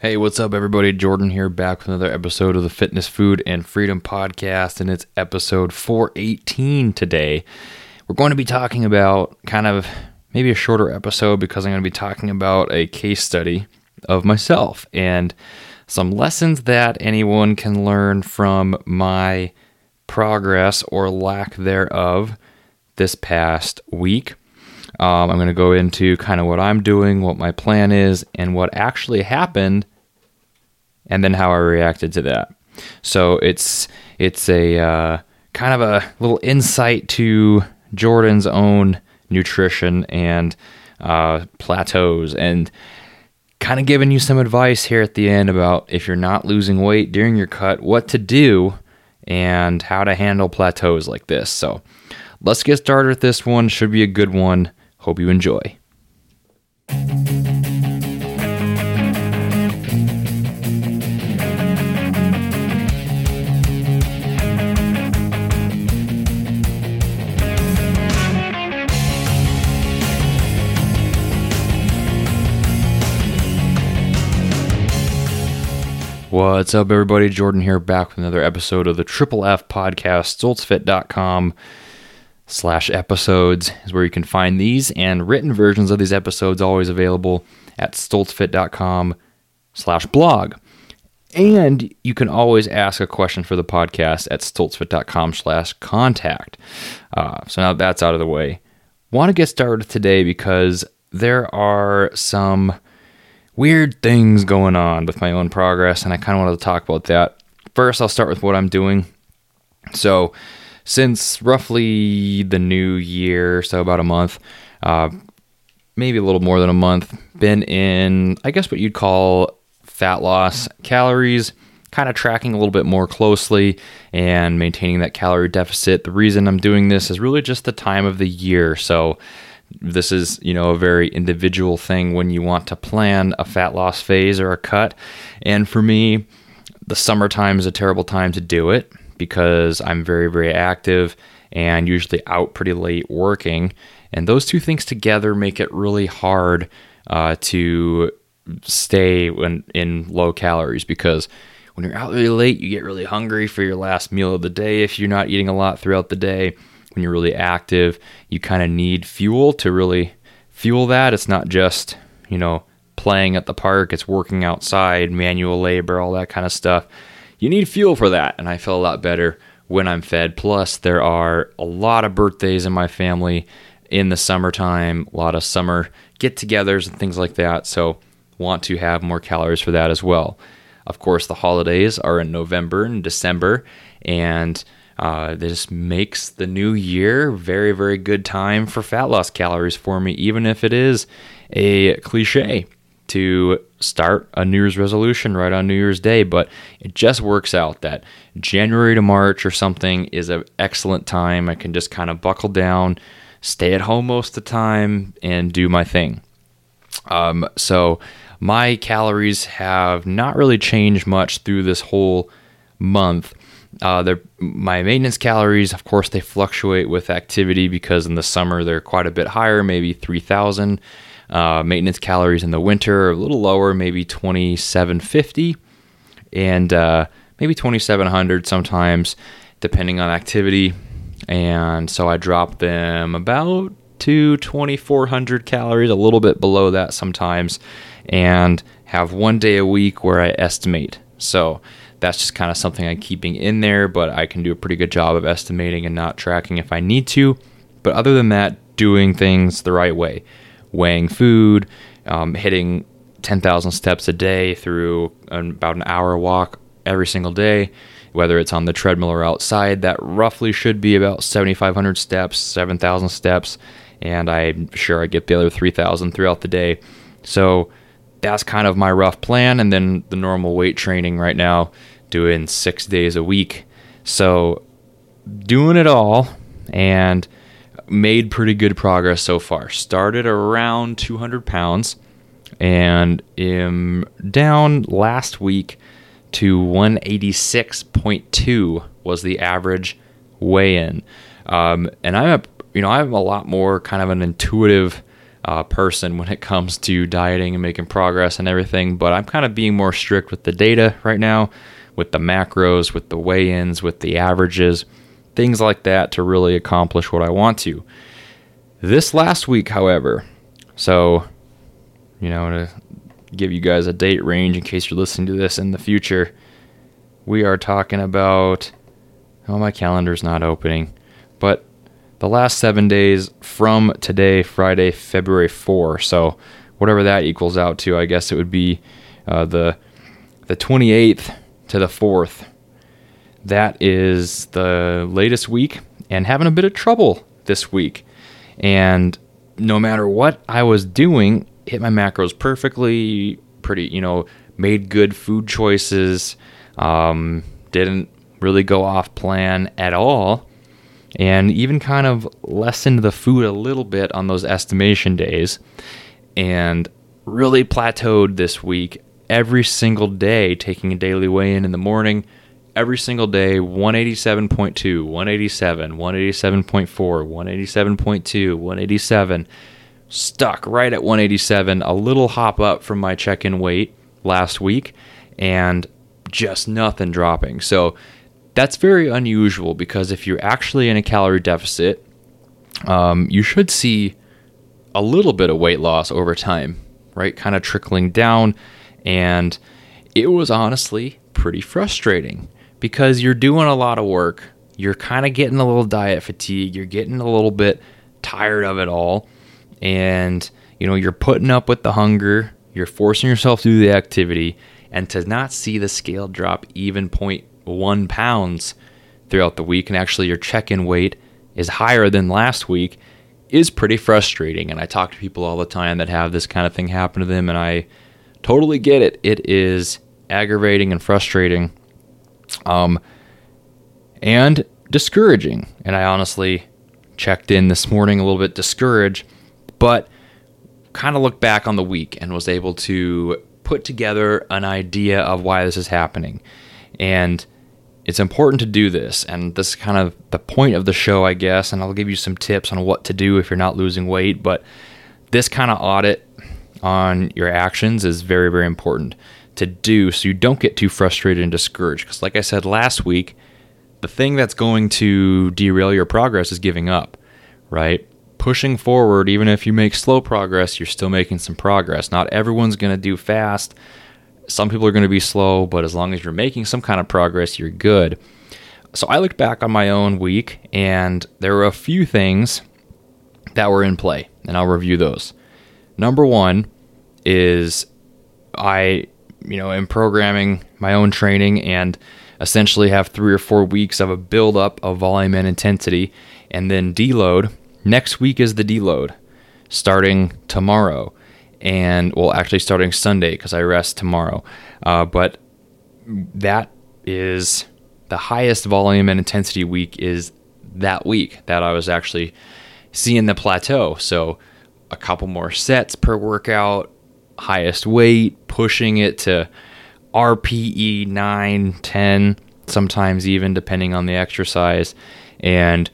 Hey, what's up, everybody? Jordan here, back with another episode of the Fitness, Food, and Freedom Podcast, and it's episode 418 today. We're going to be talking about kind of maybe a shorter episode because I'm going to be talking about a case study of myself and some lessons that anyone can learn from my progress or lack thereof this past week. Um, I'm going to go into kind of what I'm doing, what my plan is, and what actually happened, and then how I reacted to that. So it's it's a uh, kind of a little insight to Jordan's own nutrition and uh, plateaus, and kind of giving you some advice here at the end about if you're not losing weight during your cut, what to do, and how to handle plateaus like this. So let's get started with this one. Should be a good one. Hope you enjoy. What's up, everybody? Jordan here, back with another episode of the Triple F podcast, stoltzfit.com slash episodes is where you can find these and written versions of these episodes always available at stoltzfit.com slash blog. And you can always ask a question for the podcast at stoltzfit.com slash contact. Uh, so now that's out of the way. Want to get started today because there are some weird things going on with my own progress, and I kind of wanted to talk about that. First, I'll start with what I'm doing. So, since roughly the new year, so about a month, uh, maybe a little more than a month, been in, I guess, what you'd call fat loss calories, kind of tracking a little bit more closely and maintaining that calorie deficit. The reason I'm doing this is really just the time of the year. So, this is you know a very individual thing when you want to plan a fat loss phase or a cut and for me the summertime is a terrible time to do it because i'm very very active and usually out pretty late working and those two things together make it really hard uh, to stay when in low calories because when you're out really late you get really hungry for your last meal of the day if you're not eating a lot throughout the day when you're really active, you kind of need fuel to really fuel that. It's not just, you know, playing at the park, it's working outside, manual labor, all that kind of stuff. You need fuel for that. And I feel a lot better when I'm fed. Plus, there are a lot of birthdays in my family in the summertime, a lot of summer get togethers and things like that. So, want to have more calories for that as well. Of course, the holidays are in November and December, and uh, this makes the new year very, very good time for fat loss calories for me, even if it is a cliche to start a New Year's resolution right on New Year's Day. But it just works out that January to March or something is an excellent time. I can just kind of buckle down, stay at home most of the time, and do my thing. Um, so my calories have not really changed much through this whole month. Uh, my maintenance calories, of course, they fluctuate with activity because in the summer they're quite a bit higher, maybe 3,000. Uh, maintenance calories in the winter a little lower, maybe 2,750, and uh, maybe 2,700 sometimes, depending on activity. And so I drop them about to 2,400 calories, a little bit below that sometimes, and have one day a week where I estimate. So that's just kind of something I'm keeping in there, but I can do a pretty good job of estimating and not tracking if I need to. But other than that, doing things the right way, weighing food, um, hitting 10,000 steps a day through an, about an hour walk every single day, whether it's on the treadmill or outside, that roughly should be about 7,500 steps, 7,000 steps, and I'm sure I get the other 3,000 throughout the day. So that's kind of my rough plan. And then the normal weight training right now, doing six days a week. So doing it all and made pretty good progress so far. Started around 200 pounds and am down last week to 186.2 was the average weigh in. Um, and I'm a, you know, I'm a lot more kind of an intuitive uh, person when it comes to dieting and making progress and everything, but I'm kind of being more strict with the data right now, with the macros, with the weigh ins, with the averages, things like that to really accomplish what I want to. This last week, however, so, you know, to give you guys a date range in case you're listening to this in the future, we are talking about. Oh, my calendar's not opening. But the last seven days from today, Friday, February 4. So whatever that equals out to, I guess it would be uh, the the 28th to the 4th. That is the latest week, and having a bit of trouble this week. And no matter what I was doing, hit my macros perfectly. Pretty, you know, made good food choices. Um, didn't really go off plan at all and even kind of lessened the food a little bit on those estimation days and really plateaued this week every single day taking a daily weigh in in the morning every single day 187.2 187 187.4 187.2 187 stuck right at 187 a little hop up from my check-in weight last week and just nothing dropping so that's very unusual because if you're actually in a calorie deficit, um, you should see a little bit of weight loss over time, right? Kind of trickling down. And it was honestly pretty frustrating because you're doing a lot of work. You're kind of getting a little diet fatigue. You're getting a little bit tired of it all. And, you know, you're putting up with the hunger. You're forcing yourself to do the activity. And to not see the scale drop even point one pounds throughout the week, and actually your check in weight is higher than last week, is pretty frustrating. And I talk to people all the time that have this kind of thing happen to them, and I totally get it. It is aggravating and frustrating, um, and discouraging. And I honestly checked in this morning a little bit discouraged, but kind of looked back on the week and was able to put together an idea of why this is happening. And it's important to do this. And this is kind of the point of the show, I guess. And I'll give you some tips on what to do if you're not losing weight. But this kind of audit on your actions is very, very important to do so you don't get too frustrated and discouraged. Because, like I said last week, the thing that's going to derail your progress is giving up, right? Pushing forward, even if you make slow progress, you're still making some progress. Not everyone's going to do fast some people are going to be slow, but as long as you're making some kind of progress, you're good. So I looked back on my own week, and there were a few things that were in play, and I'll review those. Number one is I, you know, am programming my own training and essentially have three or four weeks of a buildup of volume and intensity, and then deload. Next week is the deload starting tomorrow and well, actually starting Sunday because I rest tomorrow. Uh, but that is the highest volume and intensity week is that week that I was actually seeing the plateau. So a couple more sets per workout, highest weight, pushing it to RPE 9, 10, sometimes even depending on the exercise. And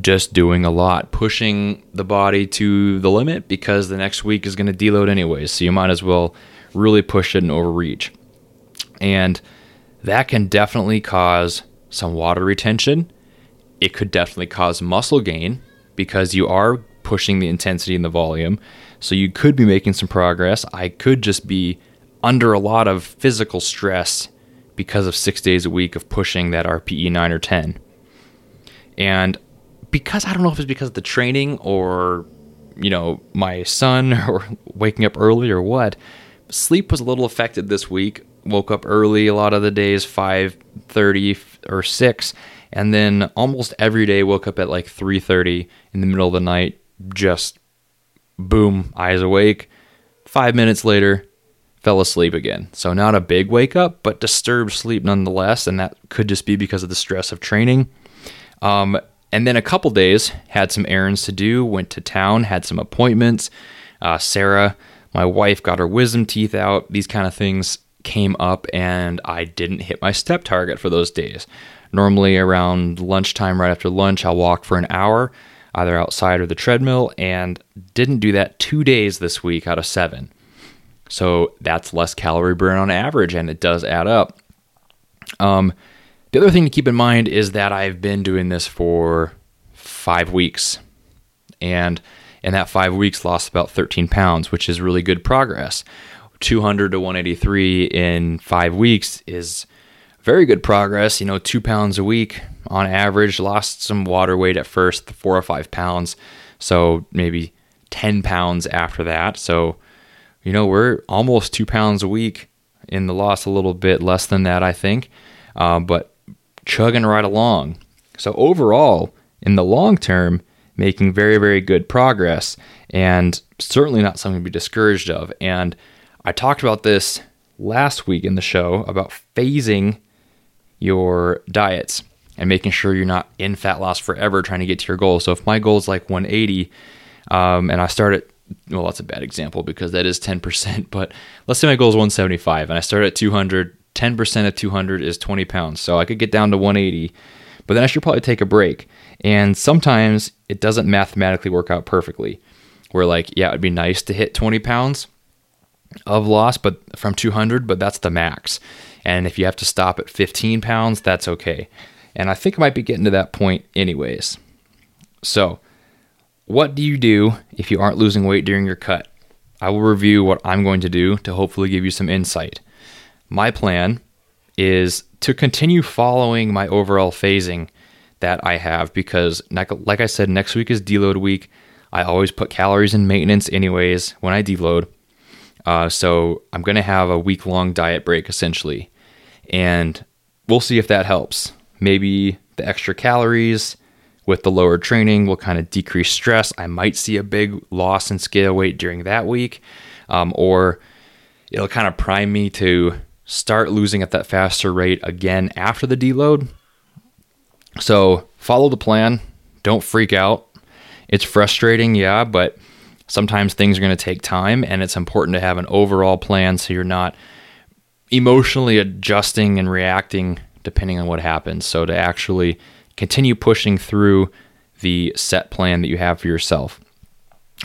just doing a lot, pushing the body to the limit because the next week is going to deload anyways. So you might as well really push it and overreach. And that can definitely cause some water retention. It could definitely cause muscle gain because you are pushing the intensity and the volume. So you could be making some progress. I could just be under a lot of physical stress because of six days a week of pushing that RPE 9 or 10. And because I don't know if it's because of the training or you know my son or waking up early or what. Sleep was a little affected this week. Woke up early a lot of the days, five thirty or six, and then almost every day woke up at like three thirty in the middle of the night. Just boom, eyes awake. Five minutes later, fell asleep again. So not a big wake up, but disturbed sleep nonetheless, and that could just be because of the stress of training. Um, and then a couple days, had some errands to do, went to town, had some appointments. Uh, Sarah, my wife, got her wisdom teeth out. These kind of things came up, and I didn't hit my step target for those days. Normally, around lunchtime, right after lunch, I'll walk for an hour. Either outside or the treadmill, and didn't do that two days this week out of seven. So that's less calorie burn on average, and it does add up. Um, the other thing to keep in mind is that I've been doing this for five weeks, and in that five weeks, lost about 13 pounds, which is really good progress. 200 to 183 in five weeks is very good progress. You know, two pounds a week on average. Lost some water weight at first, four or five pounds. So maybe 10 pounds after that. So, you know, we're almost two pounds a week in the loss, a little bit less than that, I think. Uh, but chugging right along. So, overall, in the long term, making very, very good progress and certainly not something to be discouraged of. And I talked about this last week in the show about phasing your diets and making sure you're not in fat loss forever trying to get to your goal. So if my goal is like 180 um, and I start at, well, that's a bad example because that is 10%, but let's say my goal is 175 and I start at 200, 10% of 200 is 20 pounds. So I could get down to 180, but then I should probably take a break. And sometimes it doesn't mathematically work out perfectly. Where, like, yeah, it'd be nice to hit 20 pounds of loss, but from 200, but that's the max. And if you have to stop at 15 pounds, that's okay. And I think I might be getting to that point anyways. So, what do you do if you aren't losing weight during your cut? I will review what I'm going to do to hopefully give you some insight. My plan is to continue following my overall phasing that I have because, like I said, next week is deload week. I always put calories in maintenance, anyways, when I deload. Uh, so I'm going to have a week long diet break essentially. And we'll see if that helps. Maybe the extra calories with the lower training will kind of decrease stress. I might see a big loss in scale weight during that week. Um, or it'll kind of prime me to start losing at that faster rate again after the deload so follow the plan. Don't freak out. It's frustrating, yeah, but sometimes things are going to take time and it's important to have an overall plan so you're not emotionally adjusting and reacting depending on what happens. So to actually continue pushing through the set plan that you have for yourself.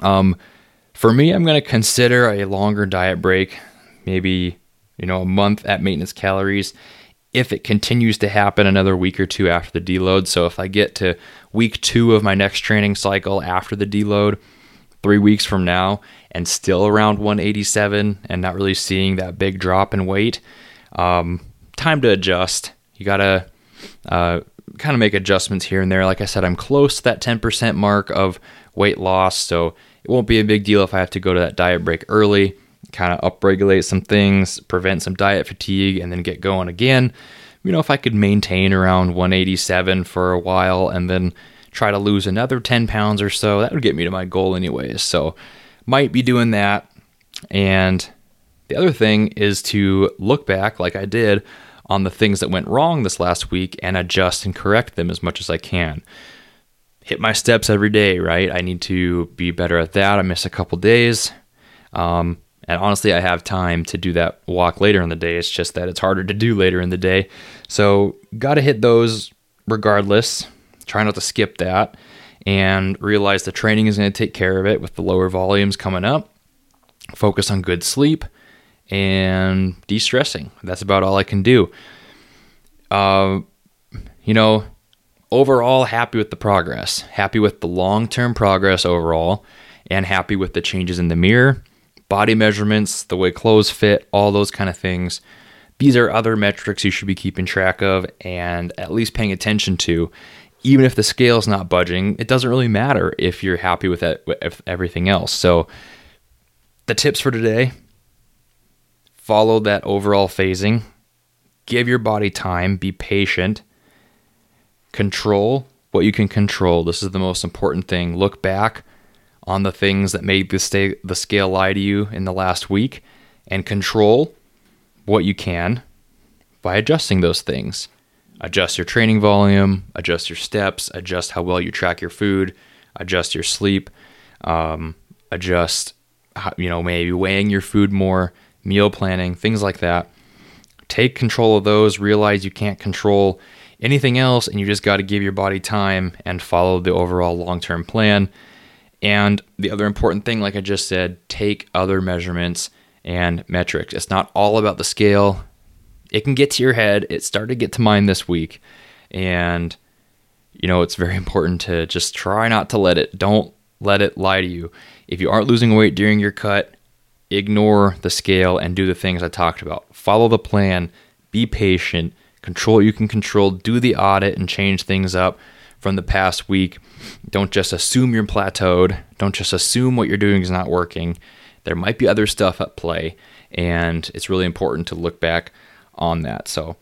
Um, for me, I'm going to consider a longer diet break, maybe you know a month at maintenance calories if it continues to happen another week or two after the deload. So if I get to week two of my next training cycle after the deload, three weeks from now, and still around 187 and not really seeing that big drop in weight, um, time to adjust. You gotta uh, kind of make adjustments here and there. Like I said, I'm close to that 10% mark of weight loss, so it won't be a big deal if I have to go to that diet break early kind of upregulate some things, prevent some diet fatigue, and then get going again. You know, if I could maintain around 187 for a while and then try to lose another 10 pounds or so, that would get me to my goal anyways. So, might be doing that. And the other thing is to look back, like I did, on the things that went wrong this last week and adjust and correct them as much as I can. Hit my steps every day, right? I need to be better at that. I miss a couple days. Um, and honestly, I have time to do that walk later in the day. It's just that it's harder to do later in the day. So, got to hit those regardless. Try not to skip that and realize the training is going to take care of it with the lower volumes coming up. Focus on good sleep and de stressing. That's about all I can do. Uh, you know, overall, happy with the progress, happy with the long term progress overall, and happy with the changes in the mirror body measurements, the way clothes fit, all those kind of things. These are other metrics you should be keeping track of and at least paying attention to. Even if the scale is not budging, it doesn't really matter if you're happy with, that, with everything else. So, the tips for today follow that overall phasing, give your body time, be patient, control what you can control. This is the most important thing. Look back on the things that made the, sta- the scale lie to you in the last week and control what you can by adjusting those things. Adjust your training volume, adjust your steps, adjust how well you track your food, adjust your sleep, um, adjust, you know, maybe weighing your food more, meal planning, things like that. Take control of those. Realize you can't control anything else, and you just got to give your body time and follow the overall long term plan. And the other important thing, like I just said, take other measurements and metrics. It's not all about the scale. It can get to your head. It started to get to mine this week. And, you know, it's very important to just try not to let it, don't let it lie to you. If you aren't losing weight during your cut, ignore the scale and do the things I talked about. Follow the plan, be patient, control what you can control, do the audit and change things up from the past week. Don't just assume you're plateaued. Don't just assume what you're doing is not working. There might be other stuff at play, and it's really important to look back on that. So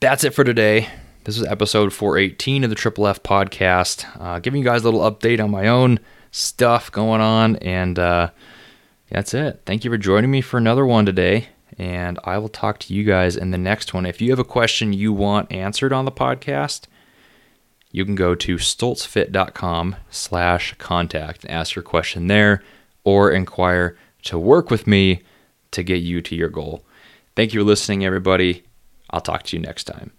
that's it for today. This is episode 418 of the Triple F podcast, uh, giving you guys a little update on my own stuff going on, and uh, that's it. Thank you for joining me for another one today, and I will talk to you guys in the next one. If you have a question you want answered on the podcast, you can go to stoltzfit.com slash contact and ask your question there or inquire to work with me to get you to your goal. Thank you for listening, everybody. I'll talk to you next time.